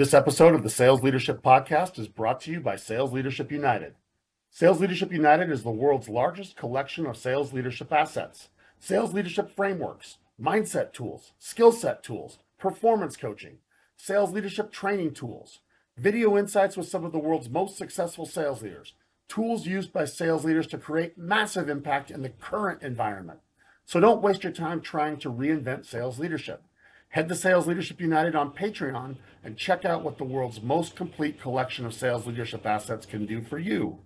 This episode of the Sales Leadership Podcast is brought to you by Sales Leadership United. Sales Leadership United is the world's largest collection of sales leadership assets, sales leadership frameworks, mindset tools, skill set tools, performance coaching, sales leadership training tools, video insights with some of the world's most successful sales leaders, tools used by sales leaders to create massive impact in the current environment. So don't waste your time trying to reinvent sales leadership. Head to Sales Leadership United on Patreon and check out what the world's most complete collection of sales leadership assets can do for you.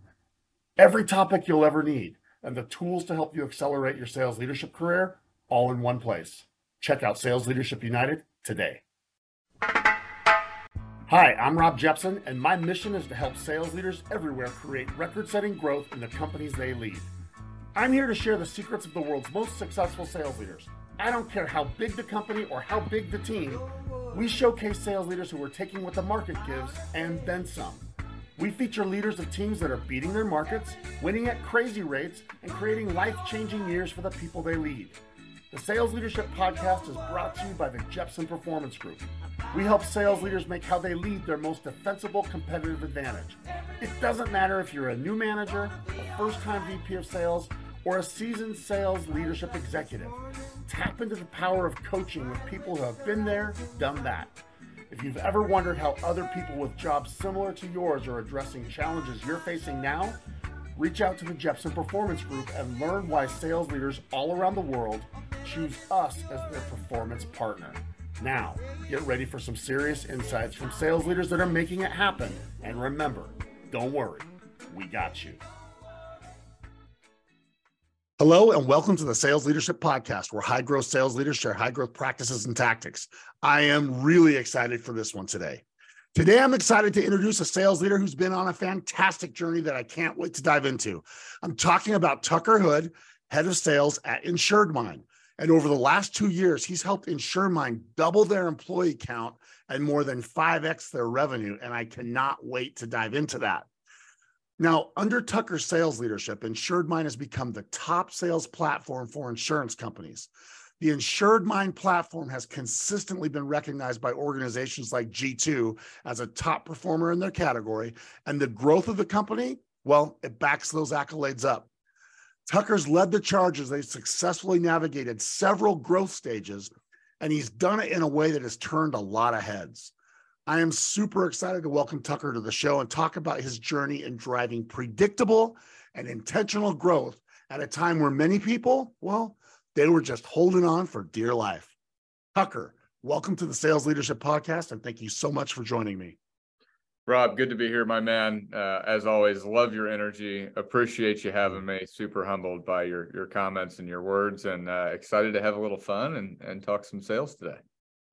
Every topic you'll ever need and the tools to help you accelerate your sales leadership career all in one place. Check out Sales Leadership United today. Hi, I'm Rob Jepson, and my mission is to help sales leaders everywhere create record setting growth in the companies they lead. I'm here to share the secrets of the world's most successful sales leaders I don't care how big the company or how big the team, we showcase sales leaders who are taking what the market gives and then some. We feature leaders of teams that are beating their markets, winning at crazy rates, and creating life changing years for the people they lead. The Sales Leadership Podcast is brought to you by the Jepson Performance Group. We help sales leaders make how they lead their most defensible competitive advantage. It doesn't matter if you're a new manager, a first time VP of sales, or a seasoned sales leadership executive. Tap into the power of coaching with people who have been there, done that. If you've ever wondered how other people with jobs similar to yours are addressing challenges you're facing now, reach out to the Jepson Performance Group and learn why sales leaders all around the world choose us as their performance partner. Now, get ready for some serious insights from sales leaders that are making it happen. And remember, don't worry, we got you. Hello, and welcome to the Sales Leadership Podcast, where high growth sales leaders share high growth practices and tactics. I am really excited for this one today. Today, I'm excited to introduce a sales leader who's been on a fantastic journey that I can't wait to dive into. I'm talking about Tucker Hood, head of sales at InsuredMine. And over the last two years, he's helped InsuredMine double their employee count and more than 5x their revenue. And I cannot wait to dive into that. Now, under Tucker's sales leadership, InsuredMine has become the top sales platform for insurance companies. The InsuredMine platform has consistently been recognized by organizations like G2 as a top performer in their category, and the growth of the company, well, it backs those accolades up. Tucker's led the charge as they successfully navigated several growth stages, and he's done it in a way that has turned a lot of heads. I am super excited to welcome Tucker to the show and talk about his journey in driving predictable and intentional growth at a time where many people, well, they were just holding on for dear life. Tucker, welcome to the Sales Leadership Podcast, and thank you so much for joining me. Rob, good to be here, my man. Uh, as always, love your energy. Appreciate you having me. Super humbled by your your comments and your words, and uh, excited to have a little fun and and talk some sales today.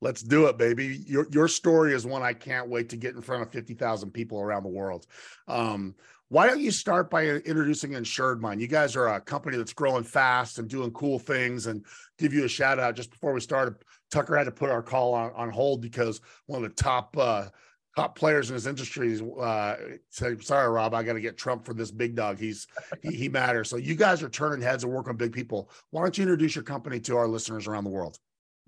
Let's do it, baby. Your your story is one I can't wait to get in front of 50,000 people around the world. Um, why don't you start by introducing InsuredMine? You guys are a company that's growing fast and doing cool things and give you a shout out. Just before we started, Tucker had to put our call on, on hold because one of the top uh, top players in his industry uh, said, "Sorry, Rob, I got to get Trump for this big dog. He's he, he matters." So you guys are turning heads and working big people. Why don't you introduce your company to our listeners around the world?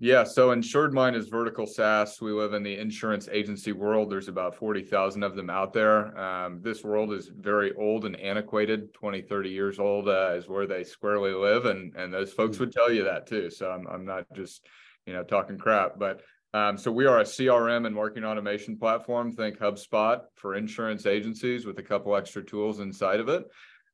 Yeah, so InsuredMine is vertical SaaS. We live in the insurance agency world. There's about 40,000 of them out there. Um, this world is very old and antiquated, 20, 30 years old uh, is where they squarely live. And, and those folks would tell you that too. So I'm, I'm not just, you know, talking crap, but um, so we are a CRM and marketing automation platform. Think HubSpot for insurance agencies with a couple extra tools inside of it.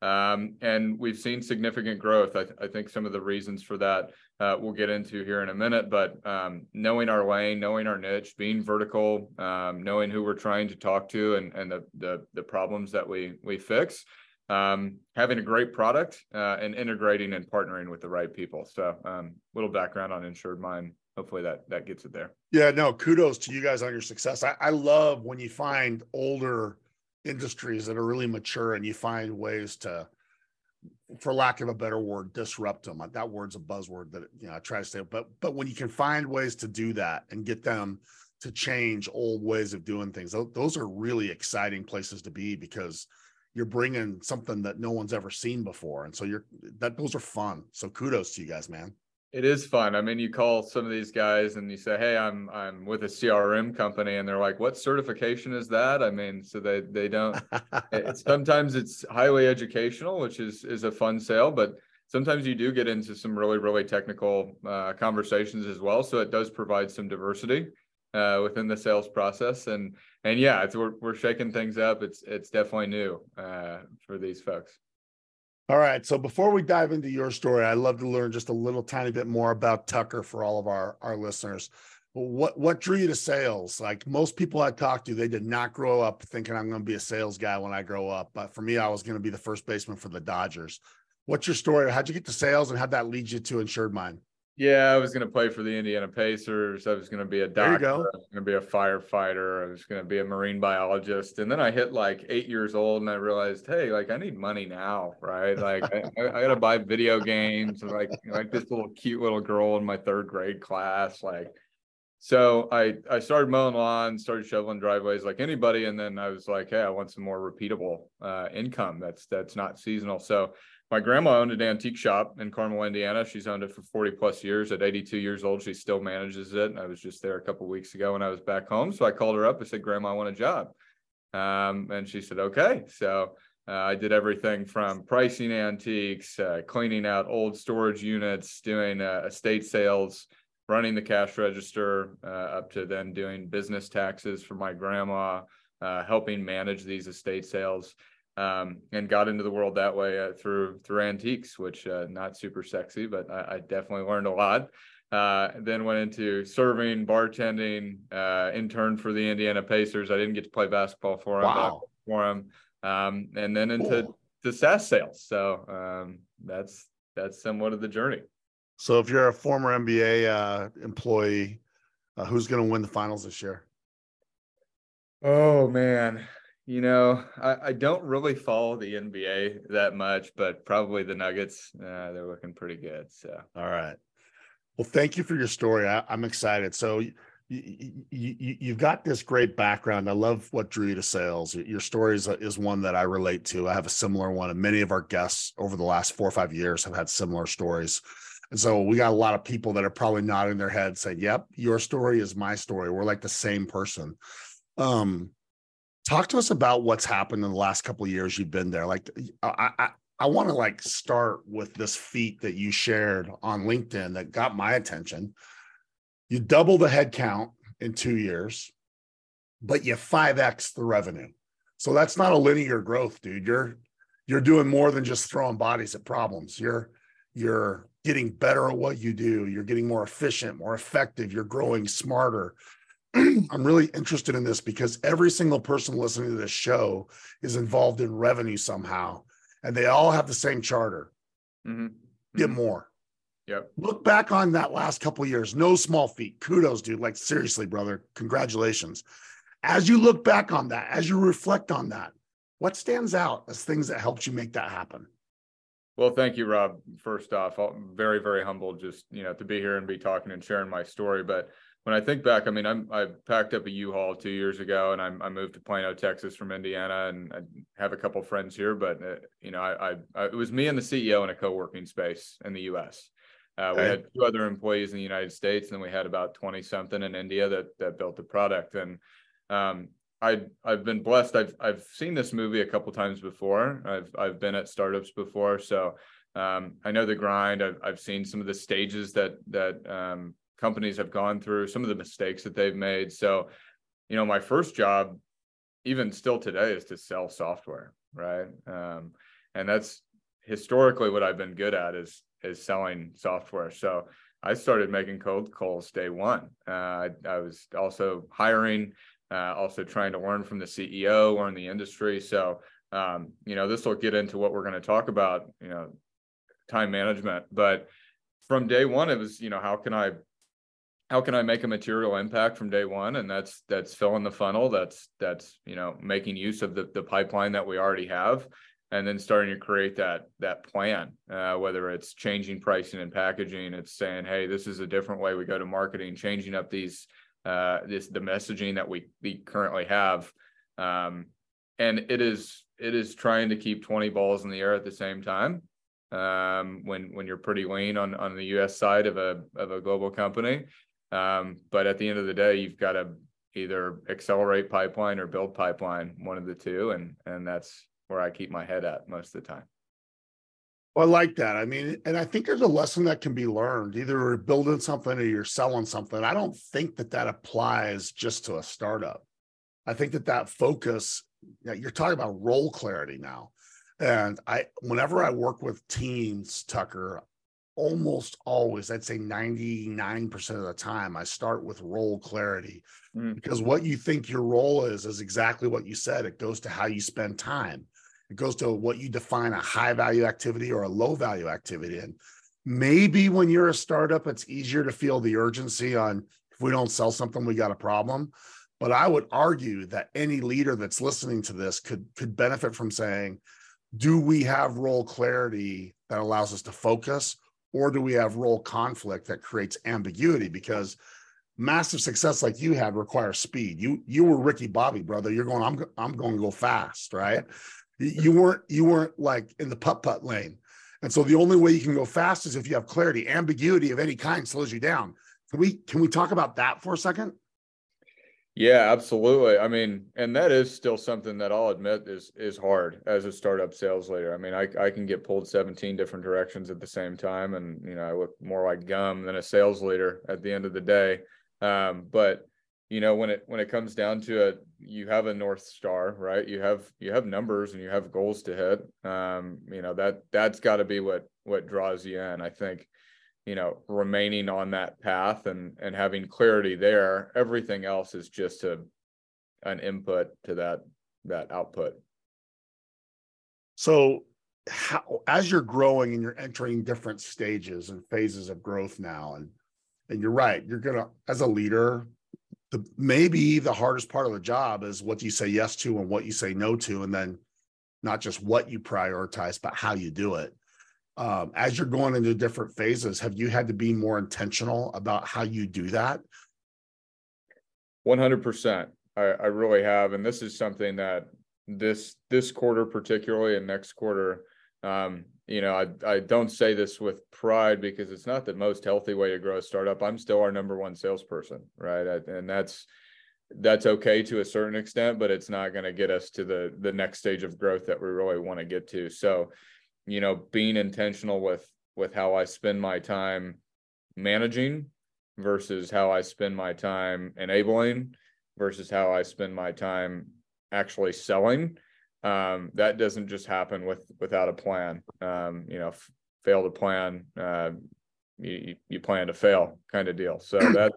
Um, and we've seen significant growth. I, th- I, think some of the reasons for that uh, we'll get into here in a minute, but um, knowing our lane, knowing our niche, being vertical, um, knowing who we're trying to talk to and, and the, the, the problems that we, we fix, um, having a great product uh, and integrating and partnering with the right people. So a um, little background on InsuredMine. Hopefully that, that gets it there. Yeah, no, kudos to you guys on your success. I, I love when you find older industries that are really mature and you find ways to for lack of a better word disrupt them that word's a buzzword that you know i try to say but but when you can find ways to do that and get them to change old ways of doing things those are really exciting places to be because you're bringing something that no one's ever seen before. And so you're that those are fun. So kudos to you guys man It is fun. I mean, you call some of these guys and you say, "Hey, I'm I'm with a CRM company," and they're like, "What certification is that?" I mean, so they they don't. it's, sometimes it's highly educational, which is is a fun sale, but sometimes you do get into some really really technical uh, conversations as well. So it does provide some diversity uh, within the sales process, and and yeah, it's we're we're shaking things up. It's it's definitely new uh, for these folks. All right. So before we dive into your story, I'd love to learn just a little tiny bit more about Tucker for all of our, our listeners. What what drew you to sales? Like most people I talked to, they did not grow up thinking I'm going to be a sales guy when I grow up. But for me, I was going to be the first baseman for the Dodgers. What's your story? How'd you get to sales and how'd that lead you to InsuredMine? Yeah, I was going to play for the Indiana Pacers. I was going to be a doctor. I was going to be a firefighter. I was going to be a marine biologist. And then I hit like eight years old and I realized, hey, like I need money now, right? Like I, I got to buy video games. Like like this little cute little girl in my third grade class. Like, so I I started mowing lawns, started shoveling driveways like anybody, and then I was like, hey, I want some more repeatable uh, income that's that's not seasonal. So my grandma owned an antique shop in Carmel, Indiana. She's owned it for 40 plus years. At 82 years old, she still manages it. And I was just there a couple weeks ago when I was back home. So I called her up. I said, Grandma, I want a job. Um, and she said, okay. So uh, I did everything from pricing antiques, uh, cleaning out old storage units, doing uh, estate sales, running the cash register, uh, up to then doing business taxes for my grandma, uh, helping manage these estate sales um, and got into the world that way uh, through through antiques, which uh, not super sexy, but I, I definitely learned a lot. Uh, then went into serving, bartending, uh, interned for the Indiana Pacers. I didn't get to play basketball for them, wow. for them, um, and then into cool. to SaaS sales. So um, that's that's somewhat of the journey. So if you're a former NBA uh, employee, uh, who's going to win the finals this year? Oh man, you know, I, I don't really follow the NBA that much, but probably the Nuggets. Uh, they're looking pretty good. So, all right. Well, thank you for your story. I, am excited. So, you, you, you've got this great background. I love what drew you to sales. Your story is, is one that I relate to. I have a similar one, and many of our guests over the last four or five years have had similar stories. And so we got a lot of people that are probably nodding their head saying, Yep, your story is my story. We're like the same person. Um, talk to us about what's happened in the last couple of years you've been there like i i, I want to like start with this feat that you shared on linkedin that got my attention. You double the head count in two years but you 5x the revenue. So that's not a linear growth dude. You're you're doing more than just throwing bodies at problems. You're you're getting better at what you do. You're getting more efficient more effective. You're growing smarter I'm really interested in this because every single person listening to this show is involved in revenue somehow, and they all have the same charter. Mm-hmm. Get mm-hmm. more. Yep. Look back on that last couple years. No small feat. Kudos, dude. Like seriously, brother. Congratulations. As you look back on that, as you reflect on that, what stands out as things that helped you make that happen? Well, thank you, Rob. First off, I'm very, very humbled just you know to be here and be talking and sharing my story. But when I think back, I mean, I'm I packed up a U-Haul two years ago, and I'm, I moved to Plano, Texas, from Indiana, and I have a couple friends here. But uh, you know, I, I, I, it was me and the CEO in a co-working space in the U.S. Uh, we had two other employees in the United States, and then we had about twenty something in India that that built the product. And um, I I've been blessed. I've I've seen this movie a couple times before. I've I've been at startups before, so um, I know the grind. I've I've seen some of the stages that that um, companies have gone through, some of the mistakes that they've made. So, you know, my first job, even still today, is to sell software, right? Um, and that's historically what I've been good at is is selling software. So I started making cold calls day one. Uh, I, I, was also hiring, uh, also trying to learn from the CEO, learn the industry. So um, you know, this will get into what we're going to talk about. You know, time management, but from day one, it was you know how can I how can I make a material impact from day one? And that's that's filling the funnel. That's that's you know making use of the the pipeline that we already have, and then starting to create that that plan. Uh, whether it's changing pricing and packaging, it's saying, hey, this is a different way we go to marketing, changing up these uh, this the messaging that we we currently have, um, and it is it is trying to keep 20 balls in the air at the same time um, when when you're pretty lean on on the U.S. side of a of a global company. Um, but at the end of the day, you've got to either accelerate pipeline or build pipeline, one of the two, and and that's where I keep my head at most of the time. Well, I like that. I mean, and I think there's a lesson that can be learned. Either you're building something or you're selling something. I don't think that that applies just to a startup. I think that that focus, you're talking about role clarity now. And I, whenever I work with teams, Tucker, almost always, I'd say 99% of the time, I start with role clarity mm. because what you think your role is, is exactly what you said. It goes to how you spend time, it goes to what you define a high value activity or a low value activity. And maybe when you're a startup, it's easier to feel the urgency on if we don't sell something, we got a problem. But I would argue that any leader that's listening to this could could benefit from saying, do we have role clarity that allows us to focus or do we have role conflict that creates ambiguity? Because massive success like you had requires speed. You you were ricky bobby brother. You're going i'm i'm going to go fast right? You weren't you weren't like in the putt putt lane. And so the only way you can go fast is if you have clarity. Ambiguity of any kind slows you down. Can we can we talk about that for a second yeah, absolutely. I mean, and that is still something that I'll admit is is hard as a startup sales leader. I mean, I I can get pulled 17 different directions at the same time and you know, I look more like gum than a sales leader at the end of the day. Um, but you know, when it when it comes down to it, you have a north star, right? You have you have numbers and you have goals to hit. Um, you know, that that's got to be what what draws you in. I think you know remaining on that path and and having clarity there everything else is just a an input to that that output. So how as you're growing and you're entering different stages and phases of growth now and and you're right you're gonna as a leader the maybe the hardest part of the job is what you say yes to and what you say no to and then not just what you prioritize but how you do it um, as you're going into different phases, have you had to be more intentional about how you do that? 100%. I, I really have. And this is something that this this quarter particularly and next quarter um, you know, I, I don't say this with pride because it's not the most healthy way to grow a startup. I'm still our number one salesperson, right? I, and that's that's okay to a certain extent, but it's not going to get us to the the next stage of growth that we really want to get to. So, you know being intentional with with how i spend my time managing versus how i spend my time enabling versus how i spend my time actually selling. Um, that doesn't just happen with without a plan. Um, you know f- fail to plan uh, you, you plan to fail kind of deal. So that's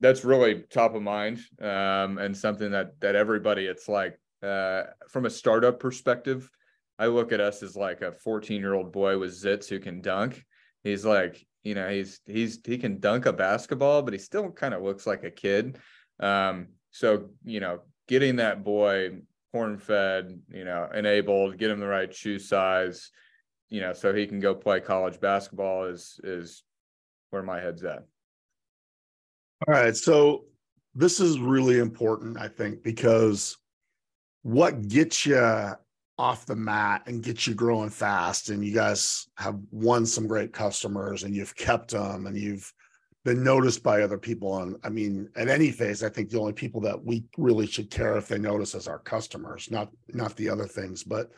that's really top of mind um, and something that that everybody it's like uh, from a startup perspective I look at us as like a 14 year old boy with zits who can dunk. He's like, you know, he's he's he can dunk a basketball, but he still kind of looks like a kid. Um, so you know, getting that boy corn fed, you know, enabled, get him the right shoe size, you know, so he can go play college basketball is is where my head's at. All right, so this is really important, I think, because what gets you off the mat and get you growing fast and you guys have won some great customers and you've kept them and you've been noticed by other people and i mean at any phase i think the only people that we really should care if they notice is our customers not not the other things but,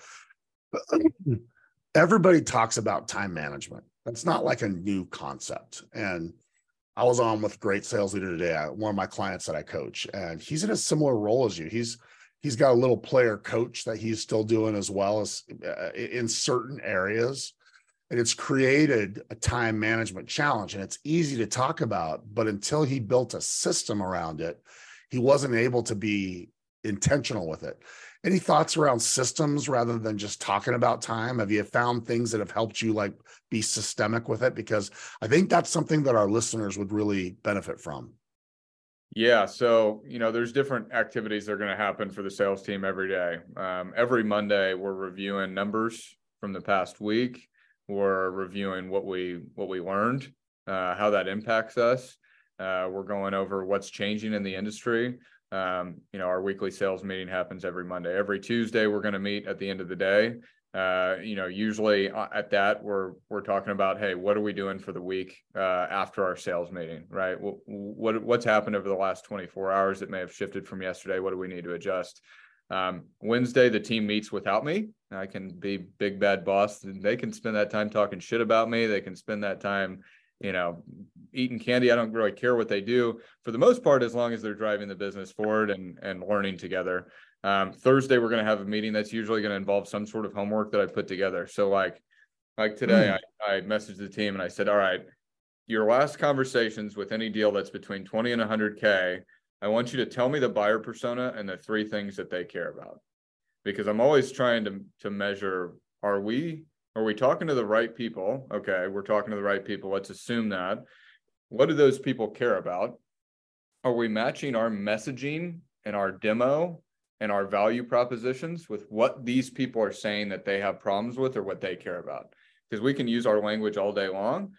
but everybody talks about time management. That's not like a new concept and i was on with great sales leader today one of my clients that i coach and he's in a similar role as you. He's he's got a little player coach that he's still doing as well as uh, in certain areas. And it's created a time management challenge and it's easy to talk about but until he built a system around it he wasn't able to be intentional with it. Any thoughts around systems rather than just talking about time? Have you found things that have helped you like be systemic with it? Because i think that's something that our listeners would really benefit from yeah, so you know, there's different activities that are going to happen for the sales team every day. Um, every Monday, we're reviewing numbers from the past week. We're reviewing what we what we learned, uh, how that impacts us. Uh, we're going over what's changing in the industry. Um, you know, our weekly sales meeting happens every Monday. Every Tuesday, we're going to meet at the end of the day. Uh, you know, usually uh, at that we're we're talking about, hey, what are we doing for the week uh, after our sales meeting, right? What, what what's happened over the last 24 hours that may have shifted from yesterday? What do we need to adjust? Um, Wednesday, the team meets without me. I can be big bad boss, they can spend that time talking shit about me. They can spend that time, you know, eating candy. I don't really care what they do for the most part, as long as they're driving the business forward and and learning together. Um, Thursday, we're going to have a meeting that's usually going to involve some sort of homework that I put together. So like, like today, mm. I, I messaged the team and I said, all right, your last conversations with any deal that's between 20 and 100K, I want you to tell me the buyer persona and the three things that they care about. Because I'm always trying to, to measure, are we, are we talking to the right people? Okay, we're talking to the right people. Let's assume that. What do those people care about? Are we matching our messaging and our demo and our value propositions with what these people are saying that they have problems with or what they care about? Because we can use our language all day long,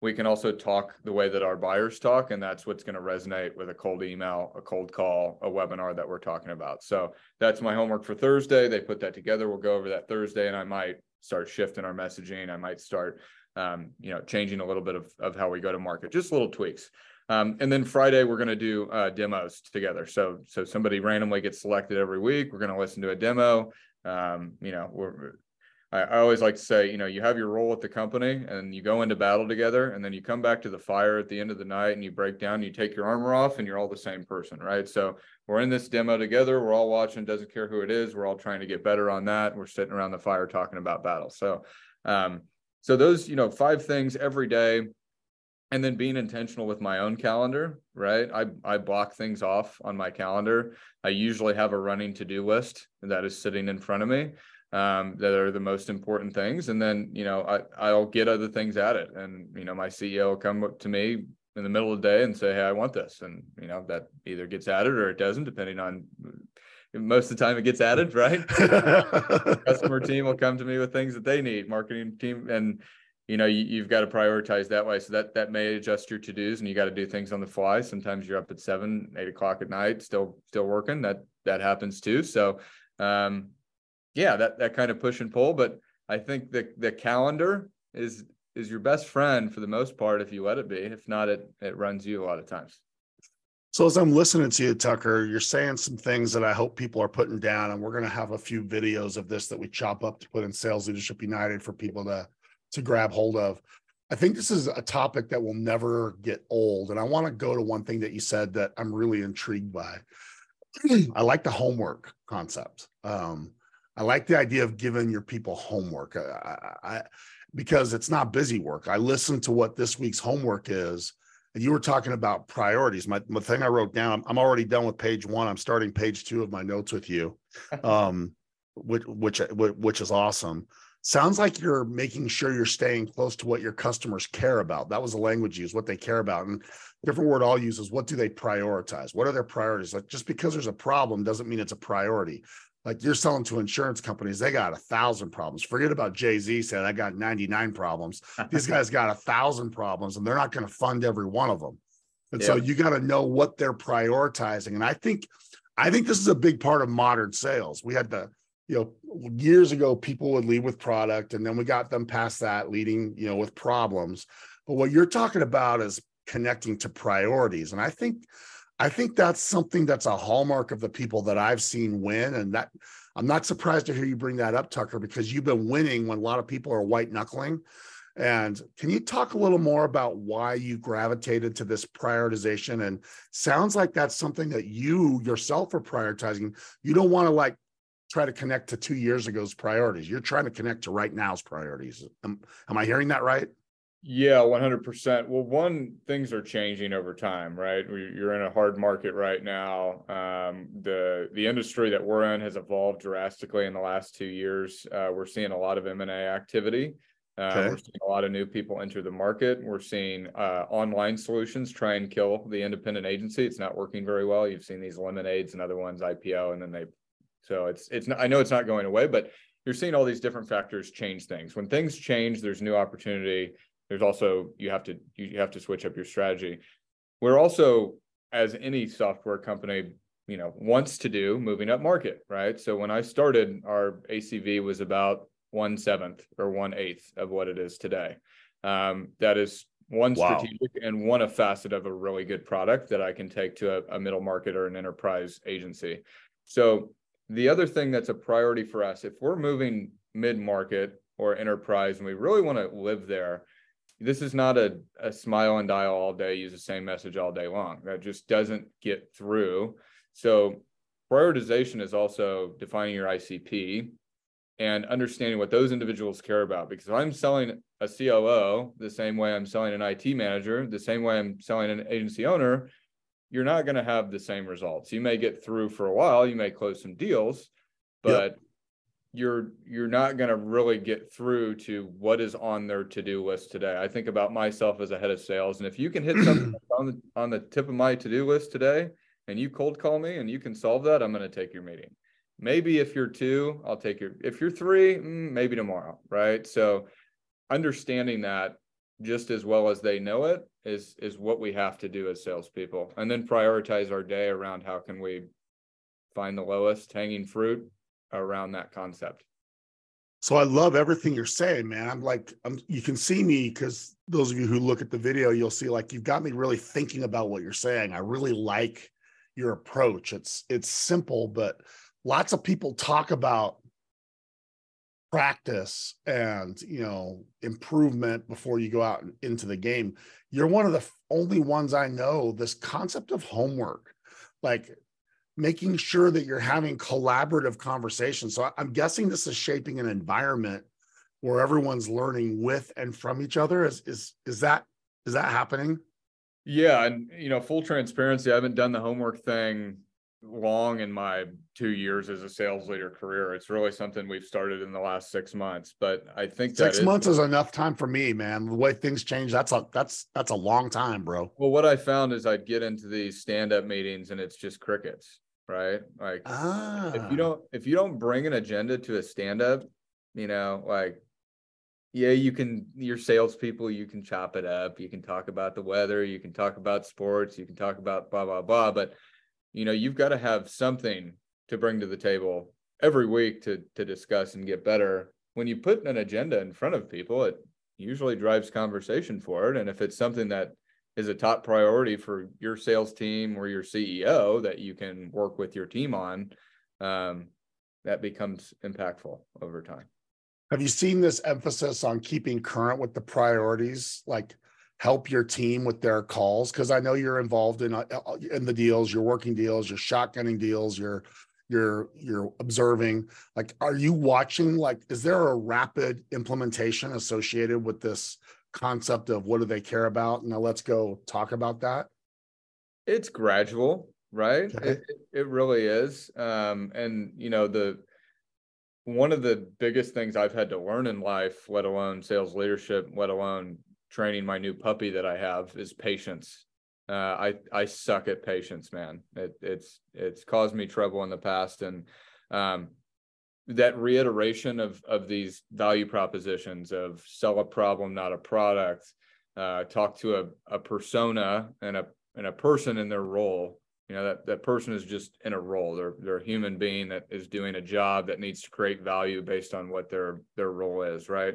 we can also talk the way that our buyers talk and that's what's going to resonate with a cold email a cold call a webinar that we're talking about. So that's my homework for thursday. They put that together. We'll go over that thursday and i might start shifting our messaging. I might start um, you know changing a little bit of, of how we go to market. Just little tweaks um, and then friday we're going to do uh, demos together so so somebody randomly gets selected every week we're going to listen to a demo um, you know we're I, always like to say, you know, you have your role at the company and you go into battle together and then you come back to the fire at the end of the night and you break down, you take your armor off and you're all the same person, right? So we're in this demo together. We're all watching, doesn't care who it is. We're all trying to get better on that. We're sitting around the fire talking about battle. So, um, so those, you know, five things every day and then being intentional with my own calendar right i i block things off on my calendar i usually have a running to-do list that is sitting in front of me um, that are the most important things. And then, you know, I, I'll get other things at it. And, you know, my CEO will come up to me in the middle of the day and say, Hey, I want this. And, you know, that either gets added or it doesn't, depending on most of the time it gets added, right? Customer team will come to me with things that they need, marketing team. And, you know, you, have got to prioritize that way. So that, that may adjust your to-dos and you got to do things on the fly. Sometimes you're up at seven, eight o'clock at night, still, still working. That, that happens too. So, um, yeah, that that kind of push and pull. But I think the the calendar is is your best friend for the most part if you let it be. If not, it it runs you a lot of times. So as I'm listening to you, Tucker, you're saying some things that I hope people are putting down, and we're going to have a few videos of this that we chop up to put in Sales Leadership United for people to to grab hold of. I think this is a topic that will never get old, and I want to go to one thing that you said that I'm really intrigued by. I like the homework concept. Um, I like the idea of giving your people homework I, I, because it's not busy work. I listened to what this week's homework is, and you were talking about priorities. My, my thing I wrote down, I'm already done with page one. I'm starting page two of my notes with you, um, which, which, which is awesome. Sounds like you're making sure you're staying close to what your customers care about. That was the language used, what they care about. And different word I'll use is what do they prioritize? What are their priorities? Like just because there's a problem doesn't mean it's a priority like you're selling to insurance companies, they got a thousand problems. Forget about Jay Z said I got 99 problems. These guys got a thousand problems, and they're not going to fund every one of them. And yeah. so you got to know what they're prioritizing. And I think, I think this is a big part of modern sales. We had the, you know, years ago people would lead with product, and then we got them past that, leading, you know, with problems. But what you're talking about is connecting to priorities, and I think I think that's something that's a hallmark of the people that I've seen win. And that I'm not surprised to hear you bring that up, Tucker, because you've been winning when a lot of people are white knuckling. And can you talk a little more about why you gravitated to this prioritization? And sounds like that's something that you yourself are prioritizing. You don't want to like try to connect to two years ago's priorities. You're trying to connect to right now's priorities. Am, am I hearing that right? Yeah, 100%. Well, one, things are changing over time, right? You're in a hard market right now. Um, the the industry that we're in has evolved drastically in the last two years. Uh, we're seeing a lot of M&A activity. Uh, okay. We're seeing a lot of new people enter the market. We're seeing uh, online solutions try and kill the independent agency. It's not working very well. You've seen these lemonades and other ones IPO, and then they. So it's it's. Not, I know it's not going away, but you're seeing all these different factors change things. When things change, there's new opportunity there's also you have to you have to switch up your strategy we're also as any software company you know wants to do moving up market right so when i started our acv was about one seventh or one eighth of what it is today. Um, that is one wow. strategic and one a facet of a really good product that I can take to a, a middle market or an enterprise agency. So the other thing that's a priority for us, if we're moving mid market or enterprise and we really want to live there, this is not a, a smile and dial all day, use the same message all day long. That just doesn't get through. So prioritization is also defining your ICP and understanding what those individuals care about. Because if I'm selling a COO the same way I'm selling an IT manager, the same way I'm selling an agency owner, you're not going to have the same results. You may get through for a while, you may close some deals, but yep. you're you're not going to really get through to what is on their to-do list today. I think about myself as a head of sales, and if you can hit something on the on the tip of my to-do list today, and you cold call me and you can solve that, I'm going to take your meeting. Maybe if you're two, I'll take your. If you're three, mm, maybe tomorrow, right? So understanding that just as well as they know it is is what we have to do as salespeople, and then prioritize our day around how can we find the lowest hanging fruit around that concept. So I love everything you're saying, man. I'm like, I'm, you can see me because those of you who look at the video, you'll see like you've got me really thinking about what you're saying. I really like your approach. It's it's simple, but lots of people talk about practice and you know improvement before you go out into the game. You're one of the only ones i know this concept of homework like making sure that you're having collaborative conversations. So i'm guessing this is shaping an environment where everyone's learning with and from each other. Is is is that is that happening? Yeah and you know full transparency i haven't done the homework thing long in my two years as a sales leader career. It's really something we've started in the last six months. But I think six months is, is enough time for me, man. The way things change, that's a that's that's a long time, bro. Well, what I found is I'd get into these stand-up meetings and it's just crickets, right? Like ah. if you don't if you don't bring an agenda to a stand-up, you know, like yeah, you can your salespeople, you can chop it up, you can talk about the weather, you can talk about sports, you can talk about blah blah blah, but you know you've got to have something to bring to the table every week to to discuss and get better. When you put an agenda in front of people it usually drives conversation forward. And if it's something that is a top priority for your sales team or your ceo that you can work with your team on um, that becomes impactful over time. Have you seen this emphasis on keeping current with the priorities? Like help your team with their calls because I know you're involved in uh, uh, in the deals, you're working deals, you're shotgunning deals, you're you're you're observing. Like, are you watching? Like, is there a rapid implementation associated with this concept of what do they care about? Now let's go talk about that. It's gradual, right? Okay. It, it really is. Um, and you know the one of the biggest things I've had to learn in life, let alone sales leadership, let alone training my new puppy that I have is patience. Uh, I I suck at patience, man. It, it's it's caused me trouble in the past, and um, that reiteration of of these value propositions of sell a problem, not a product. Uh, talk to a, a persona and a and a person in their role. You know that that person is just in a role. They're they're a human being that is doing a job that needs to create value based on what their their role is. Right.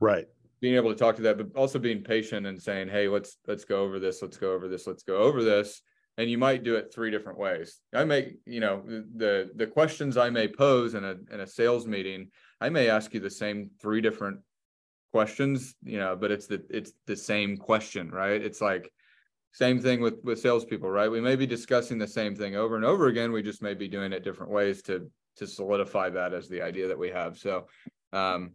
Right being able to talk to that, but also being patient and saying, "Hey, let's let's go over this. Let's go over this. Let's go over this." And you might do it three different ways. I may, you know, the the questions I may pose in a in a sales meeting, I may ask you the same three different questions, you know, but it's the it's the same question, right? It's like same thing with with salespeople, right? We may be discussing the same thing over and over again. We just may be doing it different ways to to solidify that as the idea that we have. So um,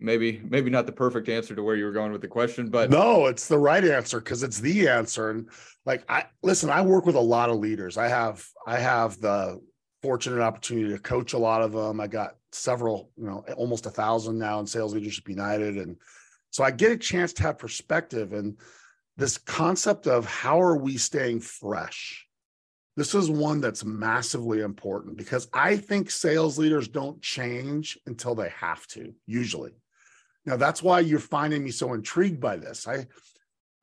maybe maybe not the perfect answer to where you were going with the question but no it's the right answer because it's the answer. And like i listen i work with a lot of leaders. I have i have the fortunate opportunity to coach a lot of them. I got several you know almost a thousand now in sales leadership united. And so i get a chance to have perspective and this concept of how are we staying fresh? This is one that's massively important because i think sales leaders don't change until they have to usually now that's why you're finding me so intrigued by this. I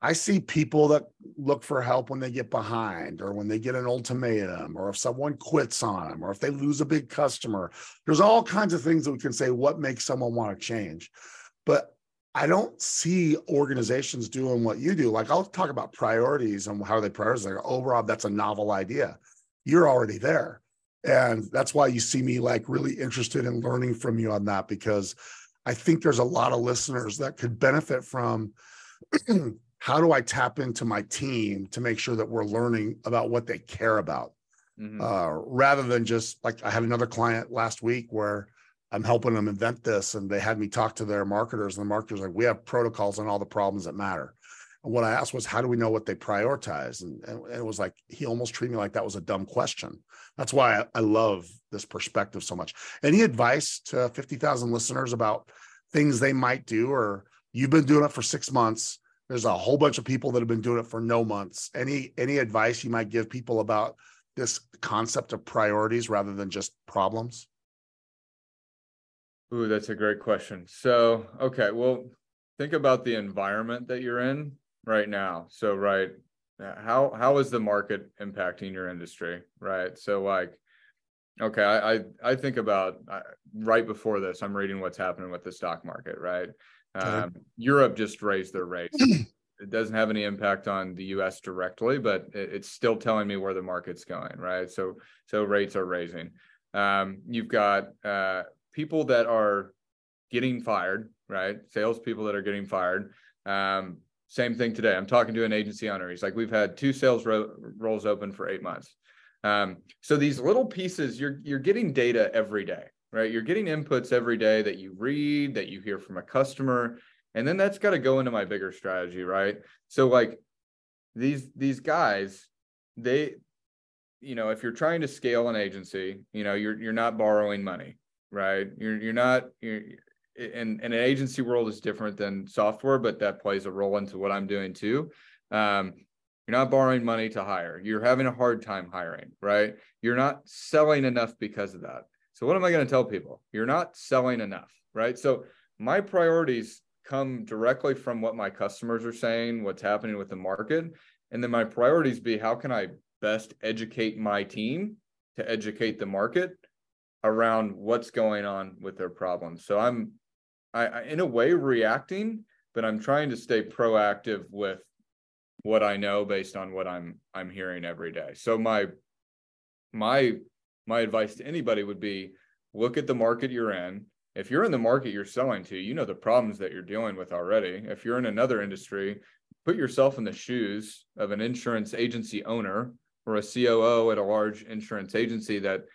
I see people that look for help when they get behind or when they get an ultimatum or if someone quits on them or if they lose a big customer. There's all kinds of things that we can say what makes someone want to change. But I don't see organizations doing what you do. Like I'll talk about priorities and how they prioritize. Like, oh, Rob, that's a novel idea. You're already there. And that's why you see me like really interested in learning from you on that because I think there's a lot of listeners that could benefit from how do I tap into my team to make sure that we're learning about what they care about mm-hmm. uh, rather than just like I had another client last week where I'm helping them invent this, and they had me talk to their marketers, and the marketers like, we have protocols on all the problems that matter. And what I asked was, how do we know what they prioritize? And, and, it was like he almost treated me like that was a dumb question. That's why I, I love this perspective so much. Any advice to 50,000 listeners about things they might do, or you've been doing it for six months? There's a whole bunch of people that have been doing it for no months. Any any advice you might give people about this concept of priorities rather than just problems? Ooh, that's a great question. So, okay, well, think about the environment that you're in right now. So, right, how how is the market impacting your industry? Right. So, like, okay, I I, I think about uh, right before this, I'm reading what's happening with the stock market. Right. Okay. Um, Europe just raised their rates. it doesn't have any impact on the U.S. directly, but it, it's still telling me where the market's going. Right. So so rates are raising. Um, you've got uh, people that are getting fired, right? Salespeople that are getting fired. Um, same thing today. I'm talking to an agency owner. He's like, we've had two sales ro- roles open for eight months. Um, so these little pieces, you're you're getting data every day, right? You're getting inputs every day that you read, that you hear from a customer, and then that's got to go into my bigger strategy, right? So like these these guys, they, you know, if you're trying to scale an agency, you know, you're you're not borrowing money, right? You're you're not you're in, in an agency world is different than software, but that plays a role into what I'm doing too. Um, you're not borrowing money to hire. You're having a hard time hiring, right? You're not selling enough because of that. So what am I going to tell people? You're not selling enough, right? So my priorities come directly from what my customers are saying, what's happening with the market, and then my priorities be how can I best educate my team to educate the market around what's going on with their problems. So I'm, I, I, in a way, reacting, but I'm trying to stay proactive with what I know based on what I'm I'm hearing every day. So my my my advice to anybody would be look at the market you're in. If you're in the market you're selling to, you know the problems that you're dealing with already. If you're in another industry, put yourself in the shoes of an insurance agency owner or a COO at a large insurance agency that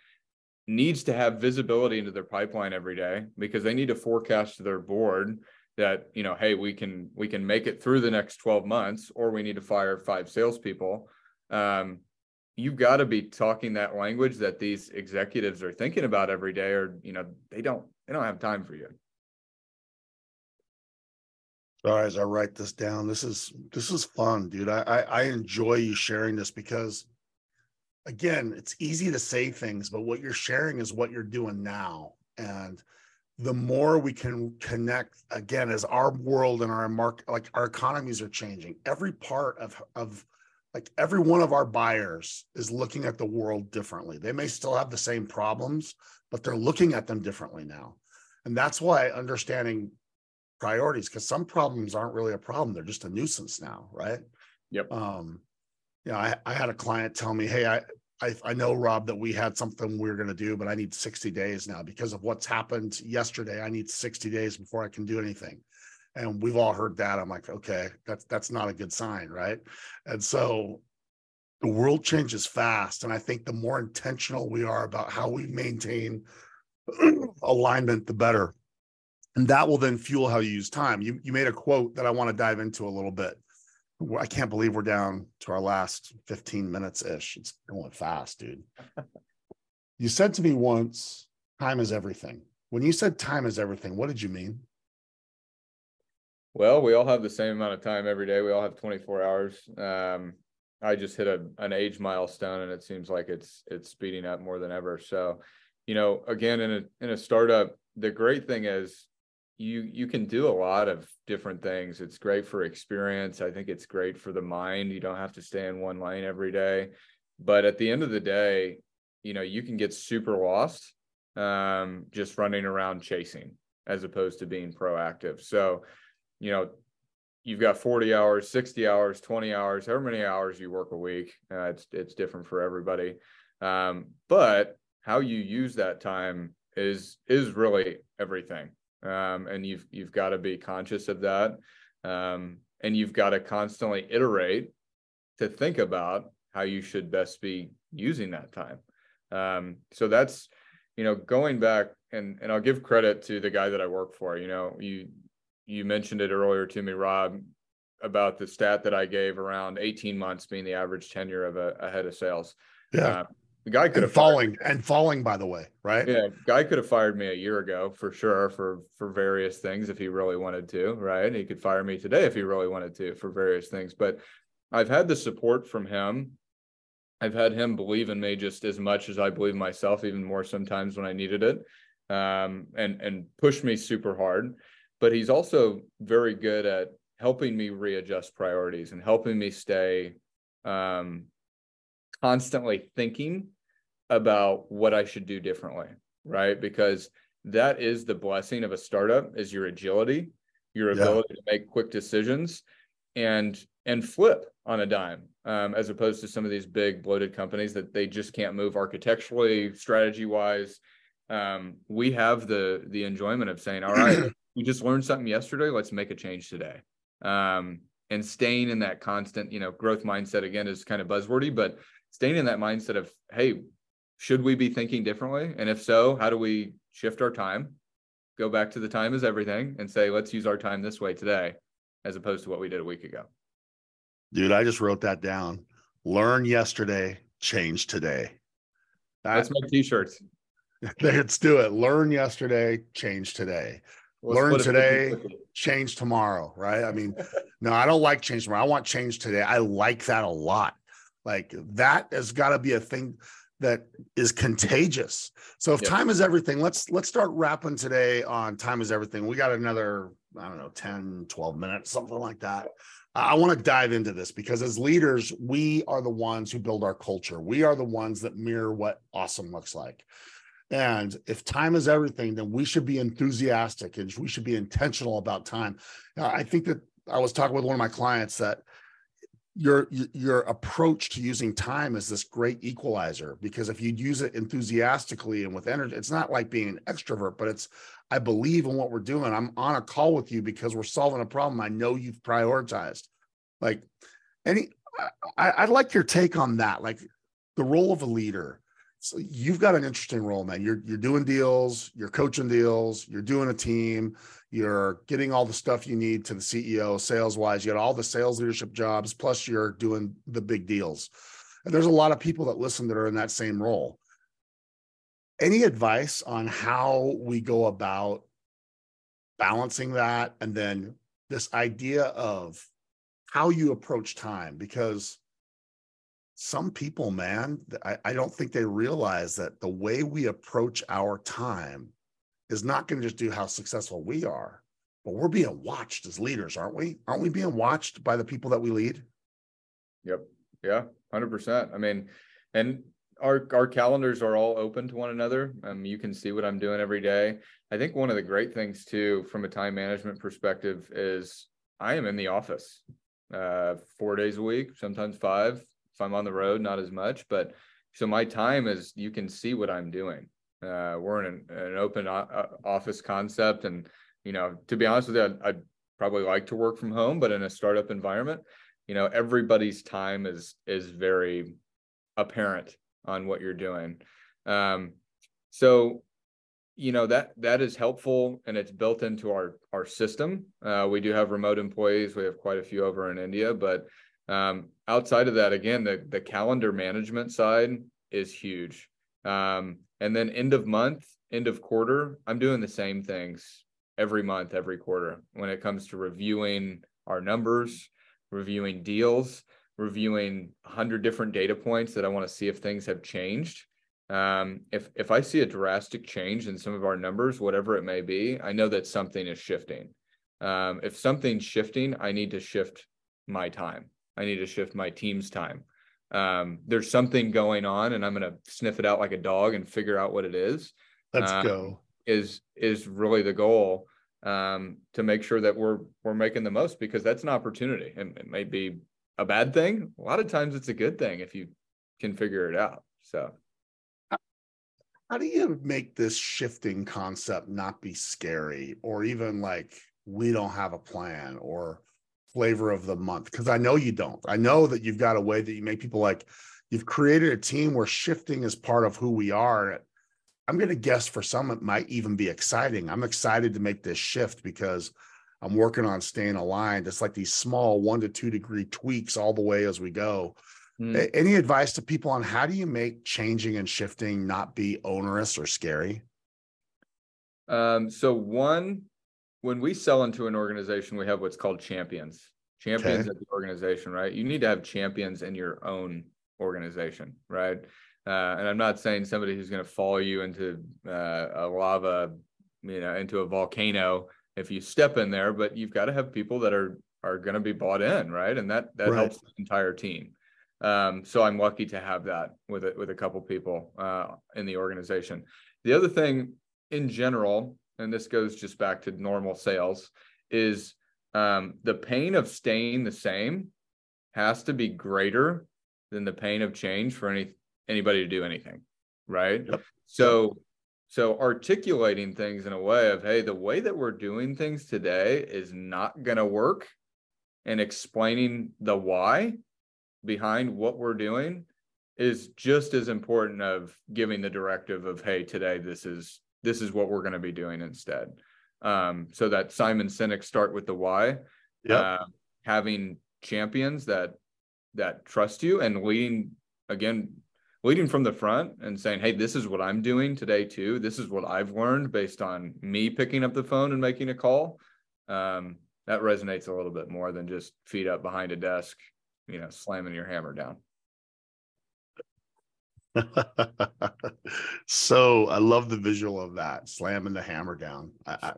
needs to have visibility into their pipeline every day because they need to forecast to their board that you know hey we can we can make it through the next 12 months or we need to fire five salespeople um, you've got to be talking that language that these executives are thinking about every day or you know they don't they don't have time for you Sorry, as I write this down, this is this is fun, dude. I, I I enjoy you sharing this because again, it's easy to say things, but what you're sharing is what you're doing now. And the more we can connect again as our world and our market like our economies are changing. Every part of of like every one of our buyers is looking at the world differently. They may still have the same problems but they're looking at them differently now. And that's why understanding priorities because some problems aren't really a problem. They're just a nuisance now right? Yep. Um you know, I, I had a client tell me, Hey, I, I, I know Rob that we had something we are going to do, but I need 60 days now because of what's happened yesterday. I need 60 days before I can do anything. And we've all heard that. I'm like, okay, that's, that's not a good sign. Right. And so the world changes fast. And I think the more intentional we are about how we maintain alignment, the better. And that will then fuel how you use time. You, you made a quote that I want to dive into a little bit. I can't believe we're down to our last 15 minutes ish. It's going fast, dude. you said to me once, time is everything. When you said time is everything, what did you mean? Well, we all have the same amount of time every day. We all have 24 hours. Um, I just hit a, an age milestone and it seems like it's it's speeding up more than ever. So, you know, again in a in a startup, the great thing is you you can do a lot of different things. It's great for experience. I think it's great for the mind. You don't have to stay in one lane every day. But at the end of the day, you know, you can get super lost um, just running around chasing as opposed to being proactive. So, you know, you've got 40 hours, 60 hours, 20 hours, however many hours you work a week. Uh, it's it's different for everybody. Um, but how you use that time is is really everything um, and you've you've got to be conscious of that. Um, and you've got to constantly iterate to think about how you should best be using that time. Um, so that's you know going back and and i'll give credit to the guy that i work for you know you you mentioned it earlier to me rob about the stat that i gave around 18 months being the average tenure of a, a head of sales. Yeah. Um, the guy could and have falling and falling, by the way, right? Yeah, guy could have fired me a year ago for sure for for various things if he really wanted to, right? He could fire me today if he really wanted to for various things. But I've had the support from him. I've had him believe in me just as much as I believe myself, even more sometimes when I needed it, um, and and push me super hard. But he's also very good at helping me readjust priorities and helping me stay um, constantly thinking about what I should do differently, right? Because that is the blessing of a startup is your agility, your ability yeah. to make quick decisions and and flip on a dime um, as opposed to some of these big bloated companies that they just can't move architecturally strategy wise um, we have the the enjoyment of saying all right we just learned something yesterday let's make a change today um, and staying in that constant you know growth mindset again is kind of buzzwordy but staying in that mindset of hey should we be thinking differently? And if so how do we shift our time go back to the time is everything and say let's use our time this way today as opposed to what we did a week ago? Dude i just wrote that down. Learn yesterday change today. That, that's my t-shirts. Let's do it. Learn yesterday change today. Learn today change tomorrow right? I mean no i don't like change tomorrow. I want change today. I like that a lot like that has got to be a thing that is contagious. So if yep. time is everything, let's let's start wrapping today on time is everything. We got another I don't know 10 12 minutes something like that. I want to dive into this because as leaders, we are the ones who build our culture. We are the ones that mirror what awesome looks like. And if time is everything, then we should be enthusiastic and we should be intentional about time. I think that I was talking with one of my clients that your your approach to using time is this great equalizer because if you use it enthusiastically and with energy it's not like being an extrovert but it's i believe in what we're doing. I'm on a call with you because we're solving a problem i know you've prioritized. Like any I, i'd like your take on that like the role of a leader so you've got an interesting role man you're you're doing deals you're coaching deals you're doing a team you're getting all the stuff you need to the CEO sales wise. You got all the sales leadership jobs, plus you're doing the big deals. And there's a lot of people that listen that are in that same role. Any advice on how we go about balancing that? And then this idea of how you approach time? Because some people, man, I, I don't think they realize that the way we approach our time is not going to just do how successful we are, but we're being watched as leaders, aren't we? Aren't we being watched by the people that we lead? Yep. Yeah, hundred percent. I mean, and our our calendars are all open to one another. Um, you can see what I'm doing every day. I think one of the great things too, from a time management perspective, is I am in the office uh, four days a week, sometimes five. If I'm on the road, not as much, but so my time is you can see what I'm doing. Uh, we're in an, an open o- uh, office concept, and you know, to be honest with you, I'd, I'd, probably like to work from home, but in a startup environment, you know, everybody's time is is very apparent on what you're doing. Um, so, you know that that is helpful, and it's built into our our system. Uh, we do have remote employees. We have quite a few over in India, but um, outside of that, again, the the calendar management side is huge. Um, and then end of month, end of quarter, I'm doing the same things every month, every quarter when it comes to reviewing our numbers, reviewing deals, reviewing 100 different data points that I want to see if things have changed. Um, if if I see a drastic change in some of our numbers, whatever it may be, I know that something is shifting. Um, if something's shifting, I need to shift my time. I need to shift my team's time. Um, there's something going on, and I'm going to sniff it out like a dog and figure out what it is. Let's um, go. Is is really the goal um, to make sure that we're we're making the most because that's an opportunity, and it may be a bad thing. A lot of times, it's a good thing if you can figure it out. So how do you make this shifting concept not be scary or even like we don't have a plan or flavor of the month because i know you don't. I know that you've got a way that you make people like you've created a team where shifting is part of who we are. I'm going to guess for some it might even be exciting. I'm excited to make this shift because i'm working on staying aligned. It's like these small one to two degree tweaks all the way as we go. Mm. Any advice to people on how do you make changing and shifting not be onerous or scary? Um, so one, when we sell into an organization, we have what's called champions. Champions okay. the organization, right? You need to have champions in your own organization, right? Uh, and I'm not saying somebody who's going to follow you into uh, a lava, you know, into a volcano if you step in there, but you've got to have people that are are going to be bought in, right? And that that right. helps the entire team. Um, so I'm lucky to have that with it with a couple people uh, in the organization. The other thing in general, and this goes just back to normal sales, is um, the pain of staying the same has to be greater than the pain of change for any anybody to do anything, right? Yep. So so articulating things in a way of hey, the way that we're doing things today is not going to work, and explaining the why behind what we're doing is just as important of giving the directive of hey today this is this is what we're going to be doing instead. Um, so that simon sinek start with the why yeah. uh, having champions that that trust you and leading again leading from the front and saying hey this is what i'm doing today too. This is what i've learned based on me picking up the phone and making a call. Um, that resonates a little bit more than just feet up behind a desk you know, slamming your hammer down. so I love the visual of that slamming the hammer down. I, I,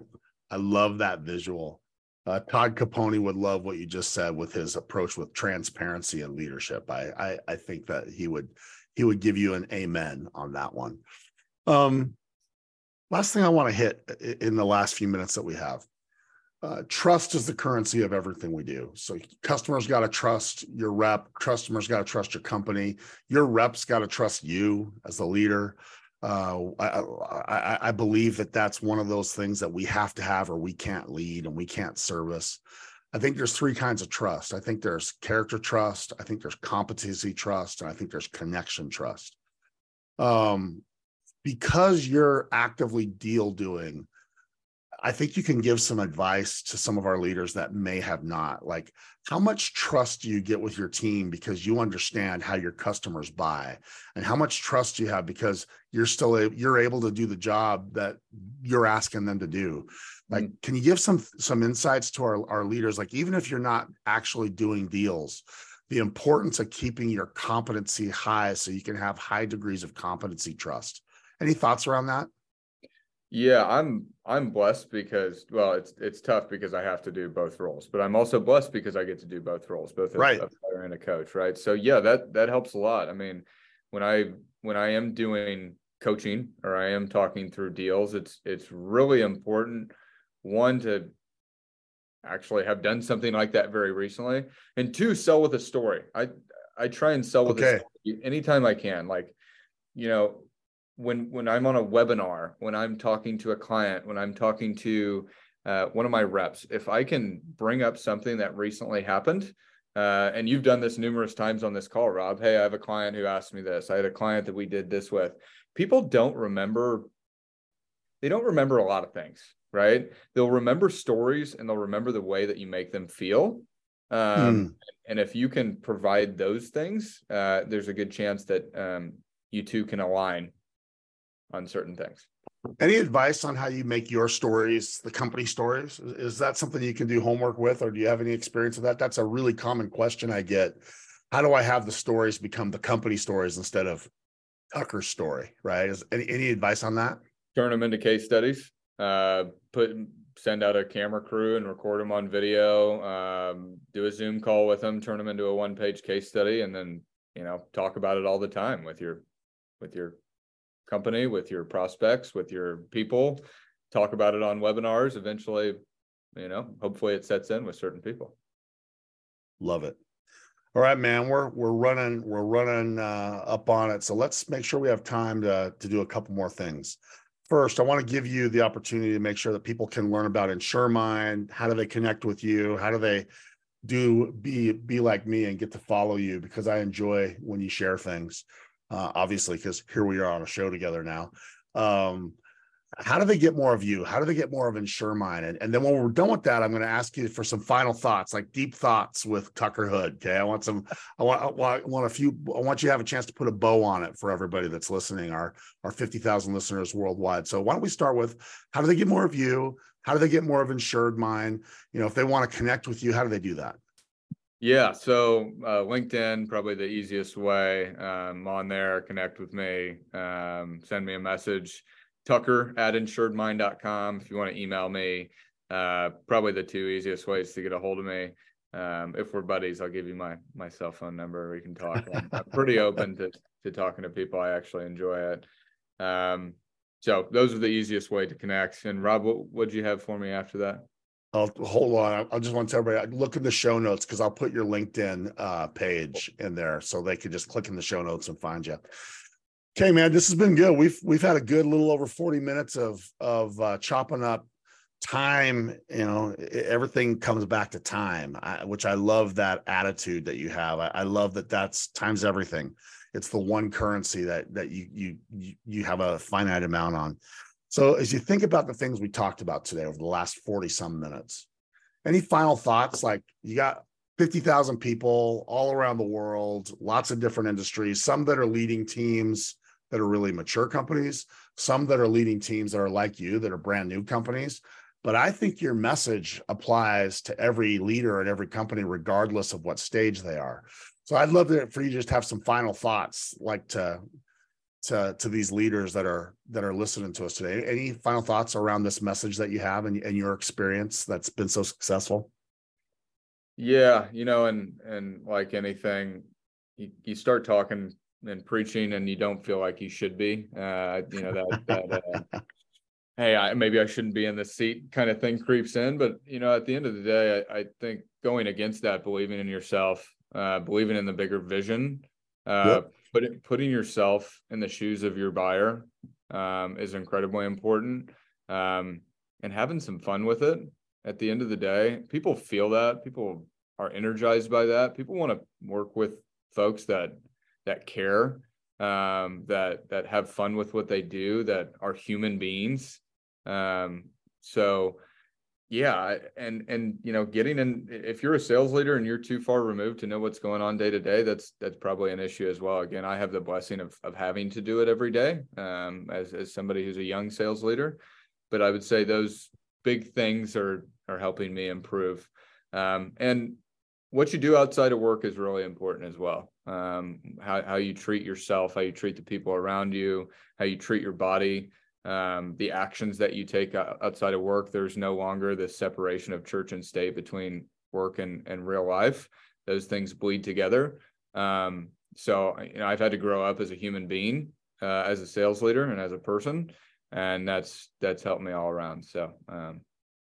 I love that visual. Uh, Todd Caponi would love what you just said with his approach with transparency and leadership. I, I, I think that he would he would give you an amen on that one. Um, last thing I want to hit in the last few minutes that we have uh, trust is the currency of everything we do. So customers got to trust your rep. Customers got to trust your company. Your reps got to trust you as the leader. Uh, I, I, I, believe that that's one of those things that we have to have, or we can't lead and we can't service. I think there's three kinds of trust. I think there's character trust. I think there's competency trust, and I think there's connection trust. Um, because you're actively deal doing I think you can give some advice to some of our leaders that may have not. Like, how much trust do you get with your team because you understand how your customers buy, and how much trust do you have because you're still a, you're able to do the job that you're asking them to do. Like, mm-hmm. can you give some some insights to our our leaders? Like, even if you're not actually doing deals, the importance of keeping your competency high so you can have high degrees of competency trust. Any thoughts around that? Yeah, I'm I'm blessed because well, it's it's tough because I have to do both roles, but I'm also blessed because I get to do both roles, both right. a player and a coach, right? So yeah, that that helps a lot. I mean, when I when I am doing coaching or I am talking through deals, it's it's really important one to actually have done something like that very recently, and two, sell with a story. I I try and sell with okay. a story anytime I can. Like, you know, when when I'm on a webinar, when I'm talking to a client, when I'm talking to uh, one of my reps, if I can bring up something that recently happened, uh, and you've done this numerous times on this call, Rob. Hey, I have a client who asked me this. I had a client that we did this with. People don't remember. They don't remember a lot of things, right? They'll remember stories and they'll remember the way that you make them feel. Um, mm. And if you can provide those things, uh, there's a good chance that um, you two can align on certain things. Any advice on how you make your stories the company stories? Is that something you can do homework with, or do you have any experience with that? That's a really common question I get. How do I have the stories become the company stories instead of Tucker's story, right? Is any, any advice on that? Turn them into case studies. Uh, put send out a camera crew and record them on video. Um, do a Zoom call with them, turn them into a one page case study, and then you know talk about it all the time with your with your company, with your prospects, with your people. Talk about it on webinars. Eventually, you know, hopefully it sets in with certain people. Love it. All right, man. We're we're running we're running uh, up on it. So let's make sure we have time to to do a couple more things. First, I want to give you the opportunity to make sure that people can learn about InsuredMine. How do they connect with you? How do they do be be like me and get to follow you? Because I enjoy when you share things. Uh, obviously, because here we are on a show together now. Um, how do they get more of you? How do they get more of InsuredMine? And, and then when we're done with that, I'm going to ask you for some final thoughts, like deep thoughts with Tucker Hood. Okay, I want some. I want. I want, a few. I want you to have a chance to put a bow on it for everybody that's listening. Our our 50,000 listeners worldwide. So why don't we start with how do they get more of you? How do they get more of InsuredMine? You know, if they want to connect with you, how do they do that? Yeah, so uh, LinkedIn probably the easiest way. Um, on there, connect with me, um, send me a message tucker at insuredmine.com if you want to email me. Uh, probably the two easiest ways to get a hold of me. Um, if we're buddies, I'll give you my my cell phone number. We can talk. I'm, pretty open to to talking to people. I actually enjoy it. Um, so those are the easiest way to connect. And Rob, what would you have for me after that? I'll hold on. I just want to tell everybody look in the show notes because I'll put your LinkedIn uh, page in there so they can just click in the show notes and find you. Okay, man, this has been good. We've we've had a good little over 40 minutes of of uh, chopping up time. You know, everything comes back to time, I, which I love that attitude that you have. I, I love that that's time's everything. It's the one currency that that you you you have a finite amount on. So as you think about the things we talked about today over the last 40 some minutes, any final thoughts? Like you got 50,000 people all around the world, lots of different industries, some that are leading teams, that are really mature companies, some that are leading teams that are like you, that are brand new companies. But I think your message applies to every leader at every company, regardless of what stage they are. So I'd love to, for you to just have some final thoughts, like to to to these leaders that are that are listening to us today. Any final thoughts around this message that you have and, and your experience that's been so successful? Yeah, you know, and and like anything, you, you start talking and preaching and you don't feel like you should be uh you know that that uh, hey I, maybe i shouldn't be in the seat kind of thing creeps in but you know at the end of the day i, I think going against that believing in yourself uh believing in the bigger vision uh yep. Put, putting yourself in the shoes of your buyer um is incredibly important um and having some fun with it at the end of the day people feel that people are energized by that people want to work with folks that that care, um, that that have fun with what they do, that are human beings. Um, so yeah, and and you know, getting in if you're a sales leader and you're too far removed to know what's going on day to day, that's that's probably an issue as well. Again, I have the blessing of of having to do it every day um, as as somebody who's a young sales leader, but I would say those big things are are helping me improve. Um, and what you do outside of work is really important as well. Um, how, how you treat yourself, how you treat the people around you, how you treat your body, um, the actions that you take outside of work. There's no longer this separation of church and state between work and, and real life. Those things bleed together. Um, so, you know, I've had to grow up as a human being, uh, as a sales leader and as a person, and that's that's helped me all around. So, um,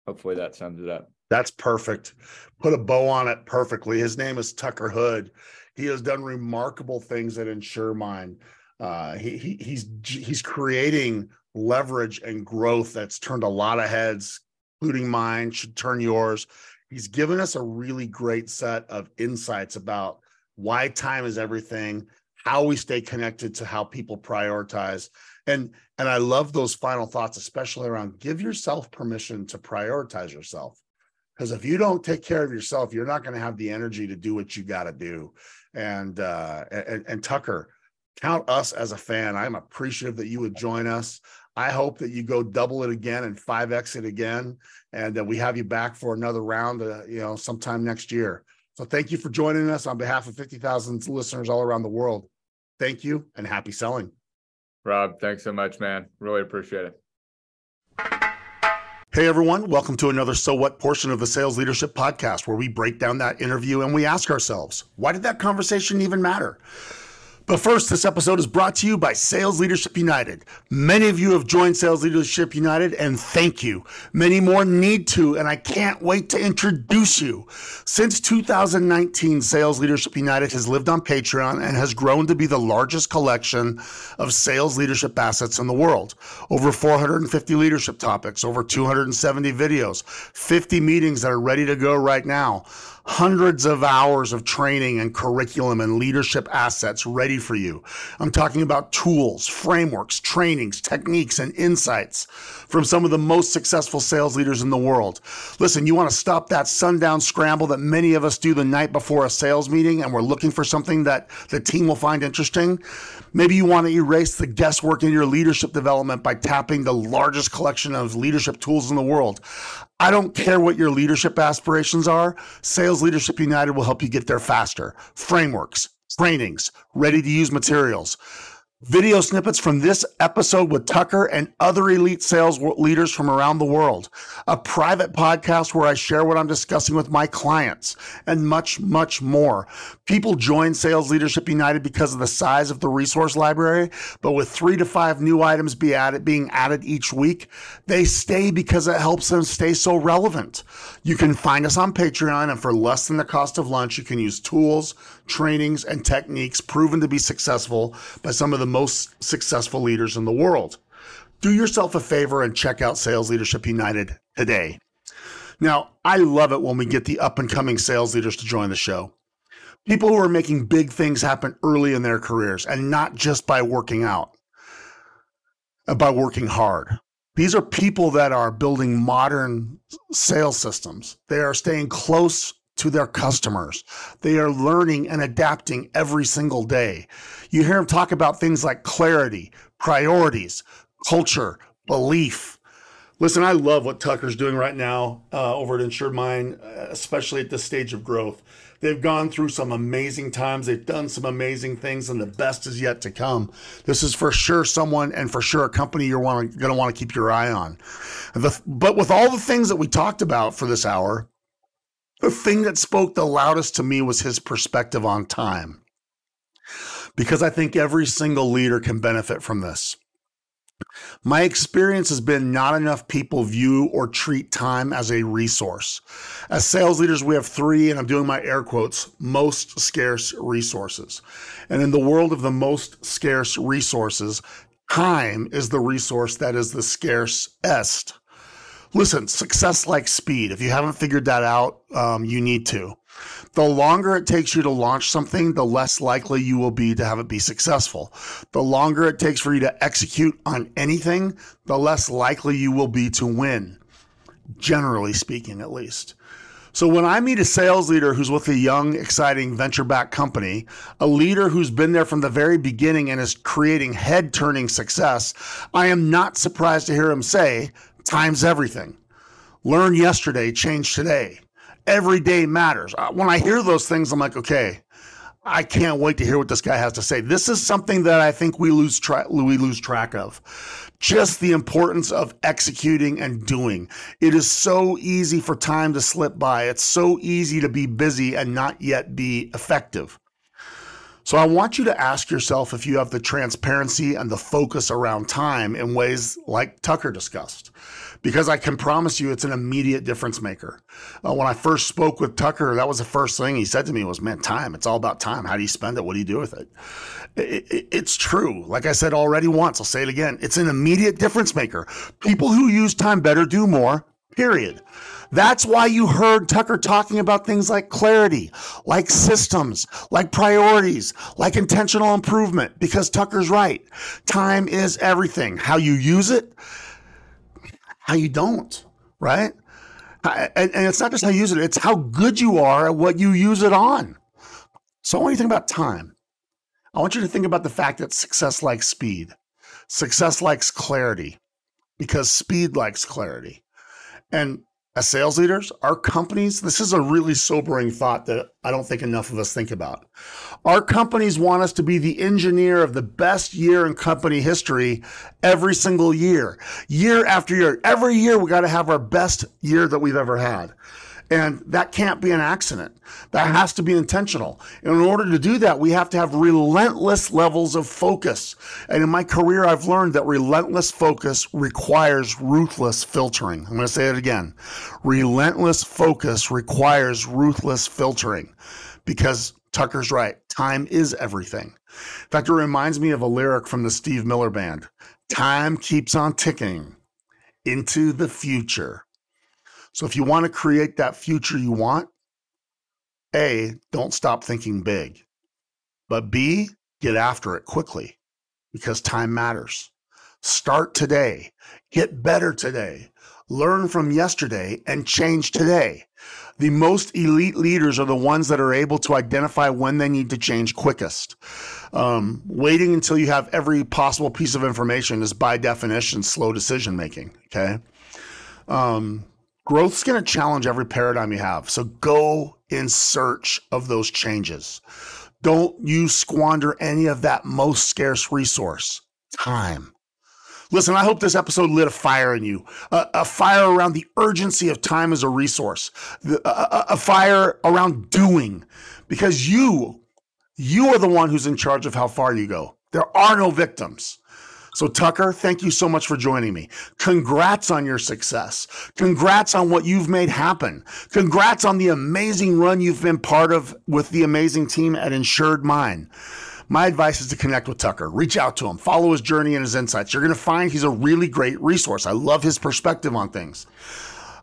hopefully that sums it up. That's perfect. Put a bow on it perfectly. His name is Tucker Hood. He has done remarkable things at InsuredMine. Uh, he, he, he's he's creating leverage and growth that's turned a lot of heads, including mine. Should turn yours. He's given us a really great set of insights about why time is everything, how we stay connected to how people prioritize, and and I love those final thoughts, especially around give yourself permission to prioritize yourself because if you don't take care of yourself you're not going to have the energy to do what you got to do and uh and, and tucker count us as a fan i'm appreciative that you would join us i hope that you go double it again and 5x it again and that we have you back for another round uh, you know sometime next year so thank you for joining us on behalf of 50000 listeners all around the world thank you and happy selling Rob, thanks so much, man. Really appreciate it. Hey everyone, welcome to another So What portion of the Sales Leadership Podcast, where we break down that interview and we ask ourselves, why did that conversation even matter? But first, this episode is brought to you by Sales Leadership United. Many of you have joined Sales Leadership United, and thank you. Many more need to, and I can't wait to introduce you. Since 2019, Sales Leadership United has lived on Patreon and has grown to be the largest collection of sales leadership assets in the world. Over 450 leadership topics, over 270 videos, 50 meetings that are ready to go right now hundreds of hours of training and curriculum and leadership assets ready for you. I'm talking about tools, frameworks, trainings, techniques, and insights from some of the most successful sales leaders in the world. Listen, you want to stop that sundown scramble that many of us do the night before a sales meeting and we're looking for something that the team will find interesting? Maybe you want to erase the guesswork in your leadership development by tapping the largest collection of leadership tools in the world. I don't care what your leadership aspirations are. Sales Leadership United will help you get there faster. Frameworks, trainings, ready to use materials video snippets from this episode with Tucker and other elite sales leaders from around the world, a private podcast where I share what I'm discussing with my clients, and much, much more. People join Sales Leadership United because of the size of the resource library, but with three to five new items be added, being added each week, they stay because it helps them stay so relevant. You can find us on Patreon, and for less than the cost of lunch, you can use tools, trainings, and techniques proven to be successful by some of the most successful leaders in the world. Do yourself a favor and check out Sales Leadership United today. Now, I love it when we get the up and coming sales leaders to join the show. People who are making big things happen early in their careers and not just by working out, uh, by working hard. These are people that are building modern sales systems. They are staying close to their customers. They are learning and adapting every single day. You hear them talk about things like clarity, priorities, culture, belief. Listen, I love what Tucker's doing right now uh, over at InsuredMine, uh, especially at this stage of growth. They've gone through some amazing times. They've done some amazing things, and the best is yet to come. This is for sure someone and for sure a company you're going to want to keep your eye on. The, but with all the things that we talked about for this hour, the thing that spoke the loudest to me was his perspective on time. Because I think every single leader can benefit from this. My experience has been not enough people view or treat time as a resource. As sales leaders, we have three, and I'm doing my air quotes, most scarce resources. And in the world of the most scarce resources, time is the resource that is the scarcest. Listen, success like speed. If you haven't figured that out, um, you need to. The longer it takes you to launch something, the less likely you will be to have it be successful. The longer it takes for you to execute on anything, the less likely you will be to win, generally speaking, at least. So when I meet a sales leader who's with a young, exciting venture backed company, a leader who's been there from the very beginning and is creating head turning success, I am not surprised to hear him say, time's everything. Learn yesterday, change today. Every day matters. Uh, when I hear those things, I'm like, okay, I can't wait to hear what this guy has to say. This is something that I think we lose track we lose track of. Just the importance of executing and doing. It is so easy for time to slip by. It's so easy to be busy and not yet be effective. So I want you to ask yourself if you have the transparency and the focus around time in ways like Tucker discussed. Because I can promise you it's an immediate difference maker. Uh, when I first spoke with Tucker, that was the first thing he said to me was, man, time. It's all about time. How do you spend it? What do you do with it? it, it it's true. Like I said already once, I'll say it again. It's an immediate difference maker. People who use time better do more, period. That's why you heard Tucker talking about things like clarity, like systems, like priorities, like intentional improvement, because Tucker's right. Time is everything. How you use it, how you don't, right? And, it's not just how you use it, it's how good you are at what you use it on. So I want you to think about time. I want you to think about the fact that success likes speed. Success likes clarity because speed likes clarity. And as sales leaders, our companies, this is a really sobering thought that I don't think enough of us think about. Our companies want us to be the engineer of the best year in company history every single year, year after year. Every year, we got to have our best year that we've ever had. And that can't be an accident. That mm-hmm. has to be intentional. And in order to do that, we have to have relentless levels of focus. And in my career, I've learned that relentless focus requires ruthless filtering. I'm going to say it again. Relentless focus requires ruthless filtering because Tucker's right. Time is everything. In fact, it reminds me of a lyric from the Steve Miller Band Time keeps on ticking into the future. So if you want to create that future you want, A, don't stop thinking big. But B, get after it quickly because time matters. Start today. Get better today. Learn from yesterday and change today. The most elite leaders are the ones that are able to identify when they need to change quickest. Um, waiting until you have every possible piece of information is by definition slow decision making. Okay. Um, growth's going to challenge every paradigm you have. So go in search of those changes. Don't you squander any of that most scarce resource, time. Listen, I hope this episode lit a fire in you, a, a fire around the urgency of time as a resource, the, a, a fire around doing, because you, you are the one who's in charge of how far you go. There are no victims. So, Tucker, thank you so much for joining me. Congrats on your success. Congrats on what you've made happen. Congrats on the amazing run you've been part of with the amazing team at InsuredMine. My advice is to connect with Tucker. Reach out to him, follow his journey and his insights. You're going to find he's a really great resource. I love his perspective on things.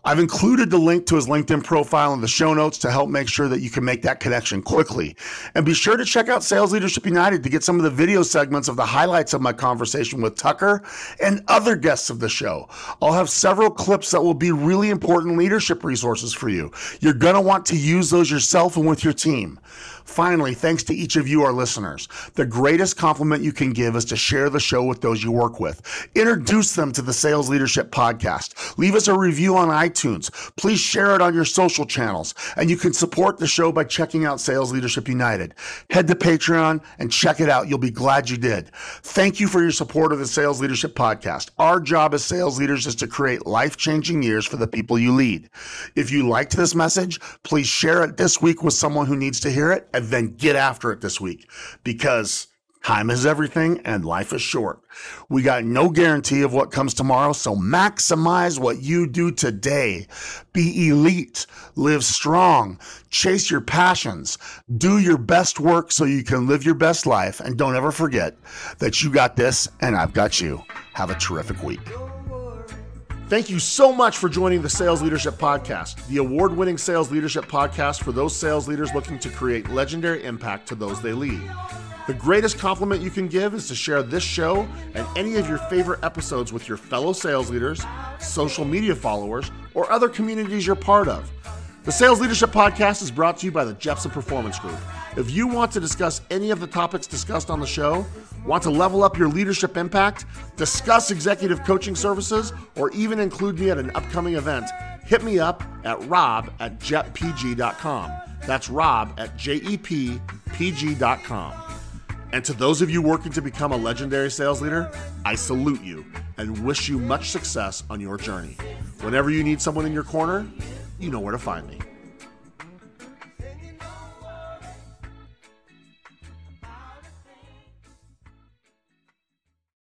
I've included the link to his LinkedIn profile in the show notes to help make sure that you can make that connection quickly. And be sure to check out Sales Leadership United to get some of the video segments of the highlights of my conversation with Tucker and other guests of the show. I'll have several clips that will be really important leadership resources for you. You're going to want to use those yourself and with your team. Finally, thanks to each of you, our listeners. The greatest compliment you can give is to share the show with those you work with. Introduce them to the Sales Leadership Podcast. Leave us a review on iTunes. Please share it on your social channels. And you can support the show by checking out Sales Leadership United. Head to Patreon and check it out. You'll be glad you did. Thank you for your support of the Sales Leadership Podcast. Our job as sales leaders is to create life changing years for the people you lead. If you liked this message, please share it this week with someone who needs to hear it and then get after it this week because time is everything and life is short. We got no guarantee of what comes tomorrow, so maximize what you do today. Be elite, live strong, chase your passions, do your best work so you can live your best life, and don't ever forget that you got this and I've got you. Have a terrific week. Thank you so much for joining the Sales Leadership Podcast, the award winning sales leadership podcast for those sales leaders looking to create legendary impact to those they lead. The greatest compliment you can give is to share this show and any of your favorite episodes with your fellow sales leaders, social media followers, or other communities you're part of. The Sales Leadership Podcast is brought to you by the Jeppsen Performance Group. If you want to discuss any of the topics discussed on the show, want to level up your leadership impact, discuss executive coaching services, or even include me at an upcoming event, hit me up at rob at jeppg.com. That's rob at jeppg.com. And to those of you working to become a legendary sales leader, I salute you and wish you much success on your journey. Whenever you need someone in your corner, you know where to find me.